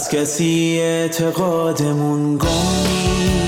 از کسی اعتقادمون گم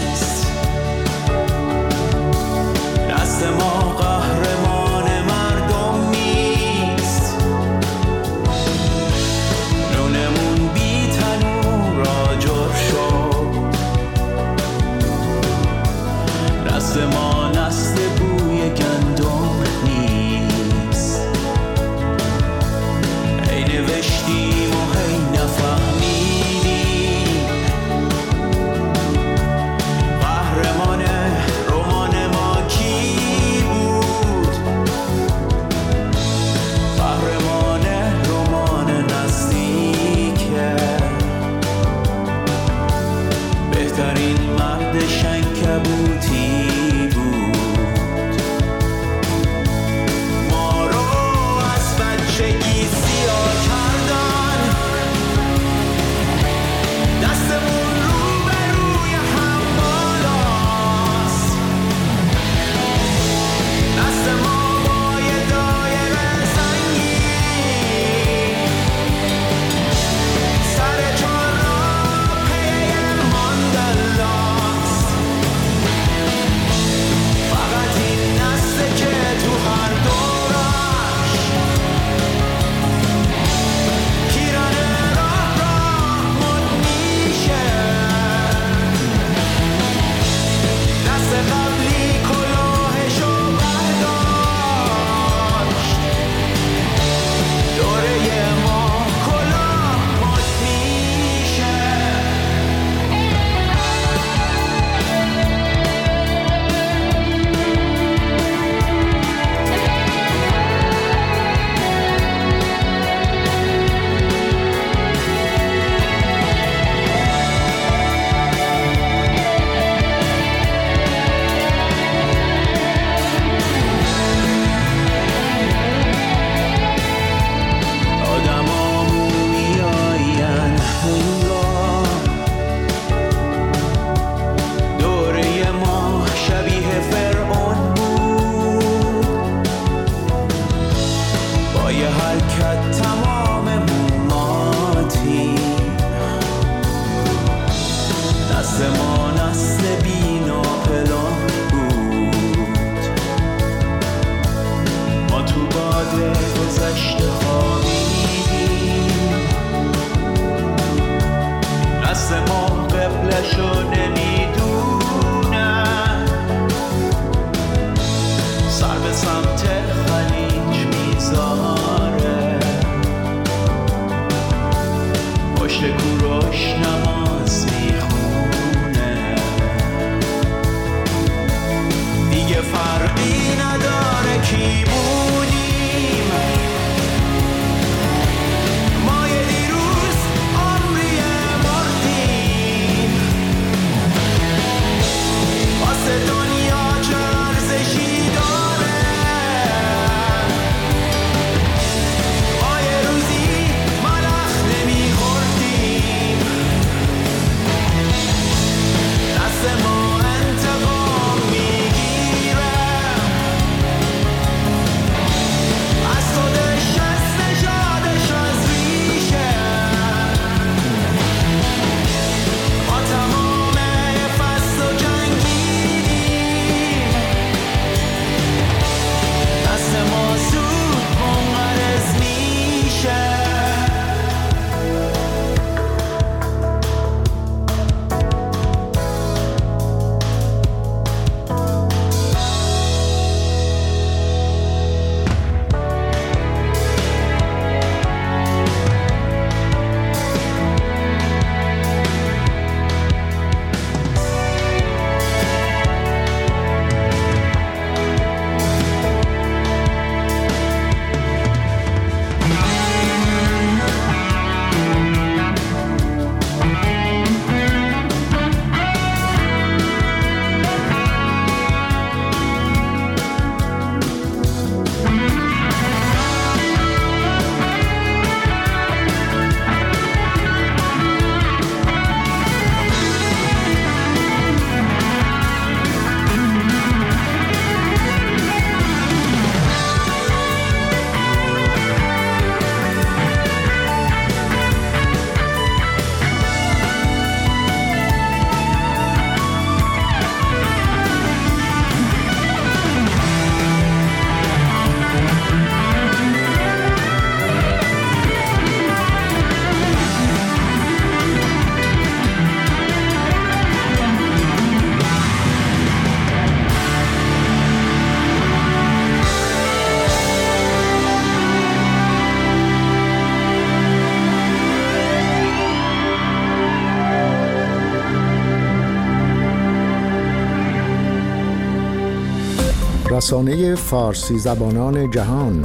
رسانه فارسی زبانان جهان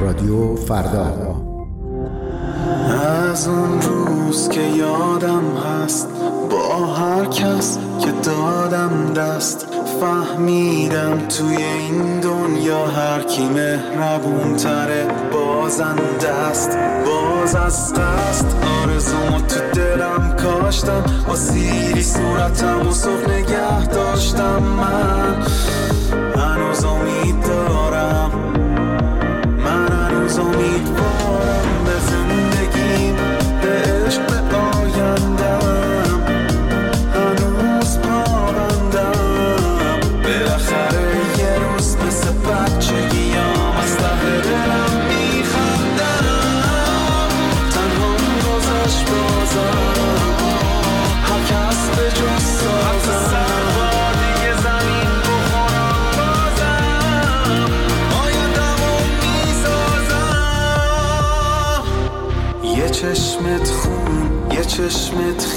رادیو فردا. از اون روز که یادم هست با هر کس که دادم دست فهمیدم توی این دنیا هر کی مهربون تره بازنده است باز از قصد آرزومو تو دلم کاشتم با سیری صورتم و صبح نگه داشتم من. هنوز امید دارم.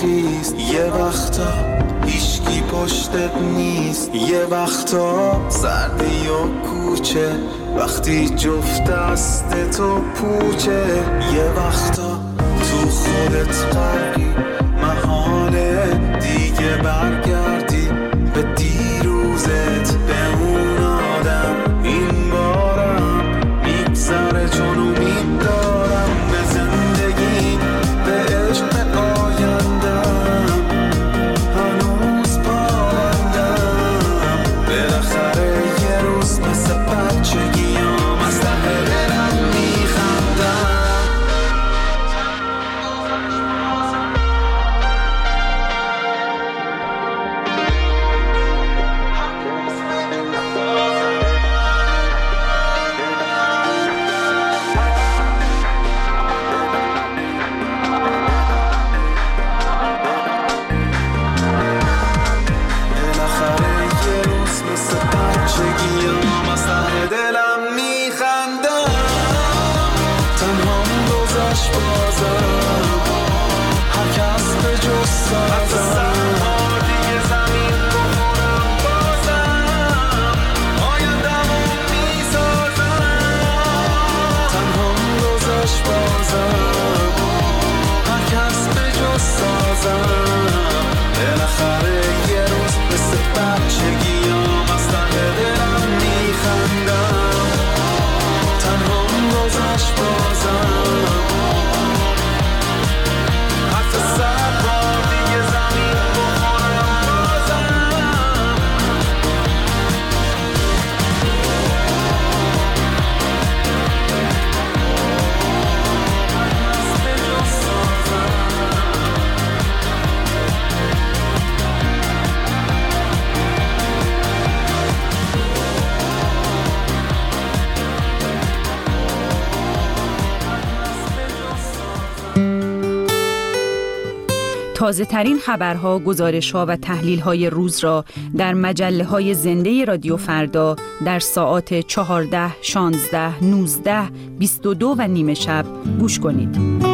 خیز یه وقتا هیشکی پشتت نیست. یه وقتا سردی و کوچه. وقتی جفت دست تو پوچه. یه وقتا تو خودت غرقی محاله دیگه برگردی sun. تازه ترین خبرها، گزارش ها و تحلیل های روز را در مجله های زنده رادیو فردا در ساعات 14, 16, 19, 22 و نیمه شب گوش کنید.